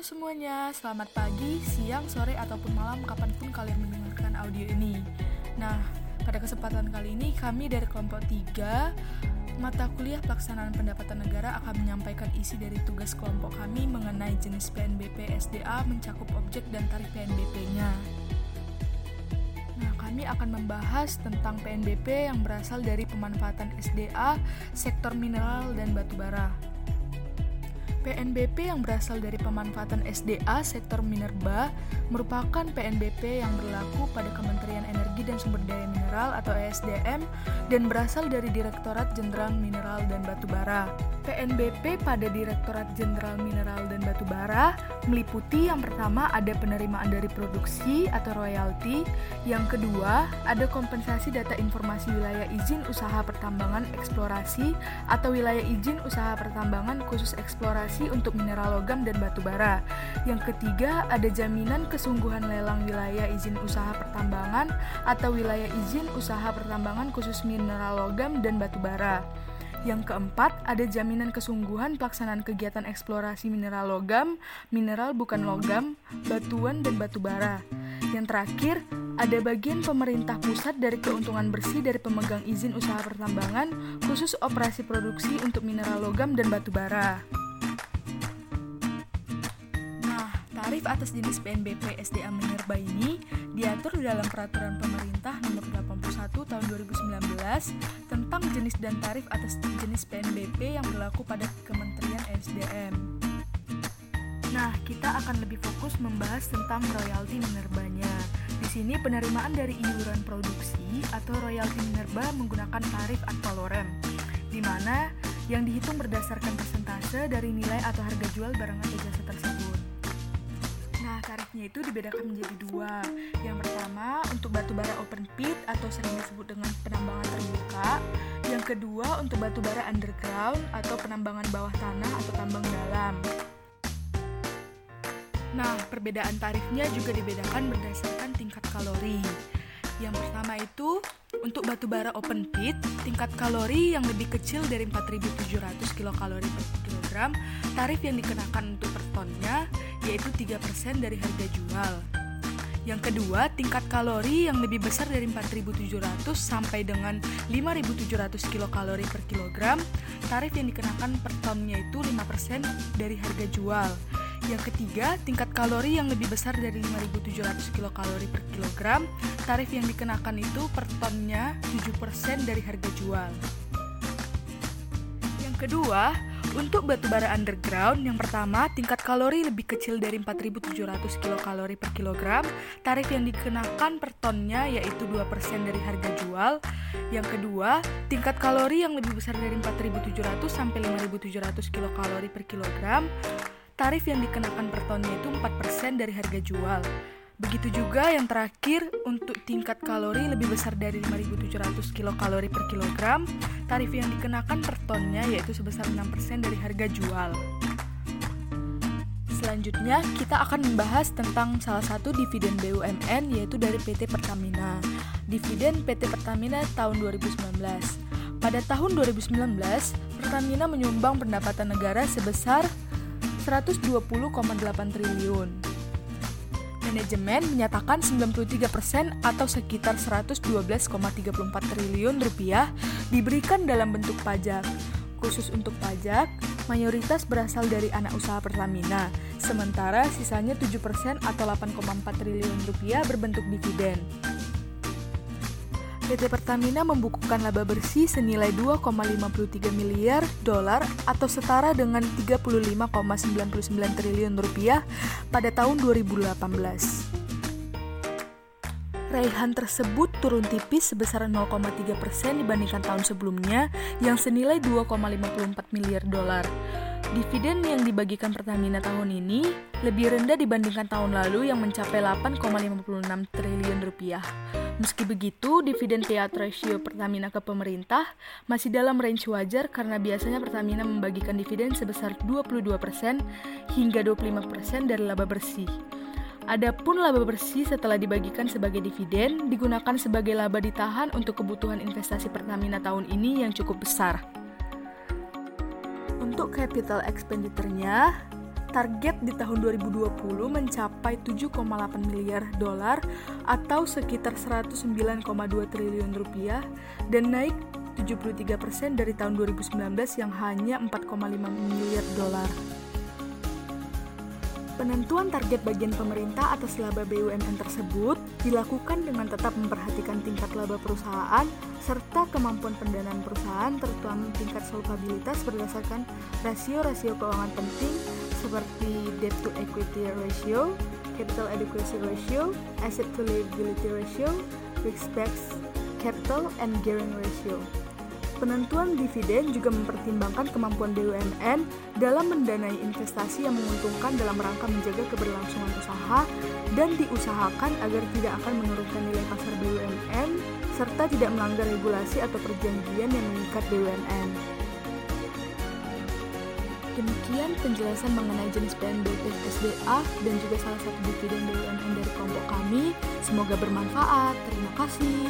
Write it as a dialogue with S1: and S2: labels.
S1: Semuanya, selamat pagi, siang, sore, ataupun malam kapan pun kalian mendengarkan audio ini. Nah, pada kesempatan kali ini kami dari kelompok 3 Mata kuliah pelaksanaan pendapatan negara akan menyampaikan isi dari tugas kelompok kami mengenai jenis PNBP SDA mencakup objek dan tarif PNBP-nya Nah, kami akan membahas tentang PNBP yang berasal dari pemanfaatan SDA, sektor mineral dan batubara. PNBP yang berasal dari pemanfaatan SDA sektor minerba merupakan PNBP yang berlaku pada Kementerian Energi dan Sumber Daya Mineral atau ESDM dan berasal dari Direktorat Jenderal Mineral dan Batubara. PNBP pada Direktorat Jenderal Mineral dan Batubara meliputi yang pertama ada penerimaan dari produksi atau royalti, yang kedua ada kompensasi data informasi wilayah izin usaha pertambangan eksplorasi atau wilayah izin usaha pertambangan khusus eksplorasi untuk mineral logam dan batu bara. Yang ketiga ada jaminan kesungguhan lelang wilayah izin usaha pertambangan atau wilayah izin usaha pertambangan khusus mineral logam dan batu bara. Yang keempat, ada jaminan kesungguhan pelaksanaan kegiatan eksplorasi mineral logam, mineral bukan logam, batuan, dan batu bara. Yang terakhir, ada bagian pemerintah pusat dari keuntungan bersih dari pemegang izin usaha pertambangan, khusus operasi produksi untuk mineral logam dan batu bara. Atas jenis PNBP SDA Minerba ini diatur dalam Peraturan Pemerintah Nomor 81 Tahun 2019 tentang jenis dan tarif atas jenis PNBP yang berlaku pada Kementerian SDM. Nah, kita akan lebih fokus membahas tentang royalti minerbanya. Di sini penerimaan dari iuran produksi atau royalti minerba menggunakan tarif ad valorem, di mana yang dihitung berdasarkan persentase dari nilai atau harga jual barang atau jasa tersebut tarifnya itu dibedakan menjadi dua. Yang pertama untuk batu bara open pit atau sering disebut dengan penambangan terbuka. Yang kedua untuk batu bara underground atau penambangan bawah tanah atau tambang dalam. Nah, perbedaan tarifnya juga dibedakan berdasarkan tingkat kalori. Yang pertama itu untuk batu bara open pit, tingkat kalori yang lebih kecil dari 4700 kilokalori per kilogram, tarif yang dikenakan untuk per tonnya yaitu 3% dari harga jual. Yang kedua, tingkat kalori yang lebih besar dari 4.700 sampai dengan 5.700 kilokalori per kilogram, tarif yang dikenakan per tonnya itu 5% dari harga jual. Yang ketiga, tingkat kalori yang lebih besar dari 5.700 kilokalori per kilogram, tarif yang dikenakan itu per tonnya 7% dari harga jual. Yang kedua, untuk batu bara underground, yang pertama tingkat kalori lebih kecil dari 4.700 kilokalori per kilogram. Tarif yang dikenakan per tonnya yaitu 2% dari harga jual. Yang kedua, tingkat kalori yang lebih besar dari 4.700 sampai 5.700 kilokalori per kilogram. Tarif yang dikenakan per tonnya itu 4% dari harga jual. Begitu juga yang terakhir untuk tingkat kalori lebih besar dari 5700 kilokalori per kilogram, tarif yang dikenakan per tonnya yaitu sebesar 6% dari harga jual. Selanjutnya, kita akan membahas tentang salah satu dividen BUMN yaitu dari PT Pertamina. Dividen PT Pertamina tahun 2019. Pada tahun 2019, Pertamina menyumbang pendapatan negara sebesar 120,8 triliun manajemen menyatakan 93% atau sekitar 112,34 triliun rupiah diberikan dalam bentuk pajak. Khusus untuk pajak, mayoritas berasal dari anak usaha Pertamina, sementara sisanya 7% atau 8,4 triliun rupiah berbentuk dividen. PT Pertamina membukukan laba bersih senilai 2,53 miliar dolar atau setara dengan 35,99 triliun rupiah pada tahun 2018. Raihan tersebut turun tipis sebesar 0,3 persen dibandingkan tahun sebelumnya yang senilai 2,54 miliar dolar. Dividen yang dibagikan Pertamina tahun ini lebih rendah dibandingkan tahun lalu yang mencapai 8,56 triliun rupiah. Meski begitu, dividen payout ratio Pertamina ke pemerintah masih dalam range wajar karena biasanya Pertamina membagikan dividen sebesar 22% hingga 25% dari laba bersih. Adapun laba bersih setelah dibagikan sebagai dividen digunakan sebagai laba ditahan untuk kebutuhan investasi Pertamina tahun ini yang cukup besar. Untuk capital expenditure-nya, target di tahun 2020 mencapai 7,8 miliar dolar atau sekitar 109,2 triliun rupiah dan naik 73% dari tahun 2019 yang hanya 4,5 miliar dolar. Penentuan target bagian pemerintah atas laba BUMN tersebut dilakukan dengan tetap memperhatikan tingkat laba perusahaan serta kemampuan pendanaan perusahaan terutama tingkat solvabilitas berdasarkan rasio-rasio keuangan penting seperti debt to equity ratio, capital adequacy ratio, asset to liability ratio, risk capital, and gearing ratio. Penentuan dividen juga mempertimbangkan kemampuan BUMN dalam mendanai investasi yang menguntungkan dalam rangka menjaga keberlangsungan usaha dan diusahakan agar tidak akan menurunkan nilai pasar BUMN serta tidak melanggar regulasi atau perjanjian yang mengikat BUMN. Demikian penjelasan mengenai jenis PNBP SDA dan juga salah satu dividen BUMN dari kelompok kami. Semoga bermanfaat. Terima kasih.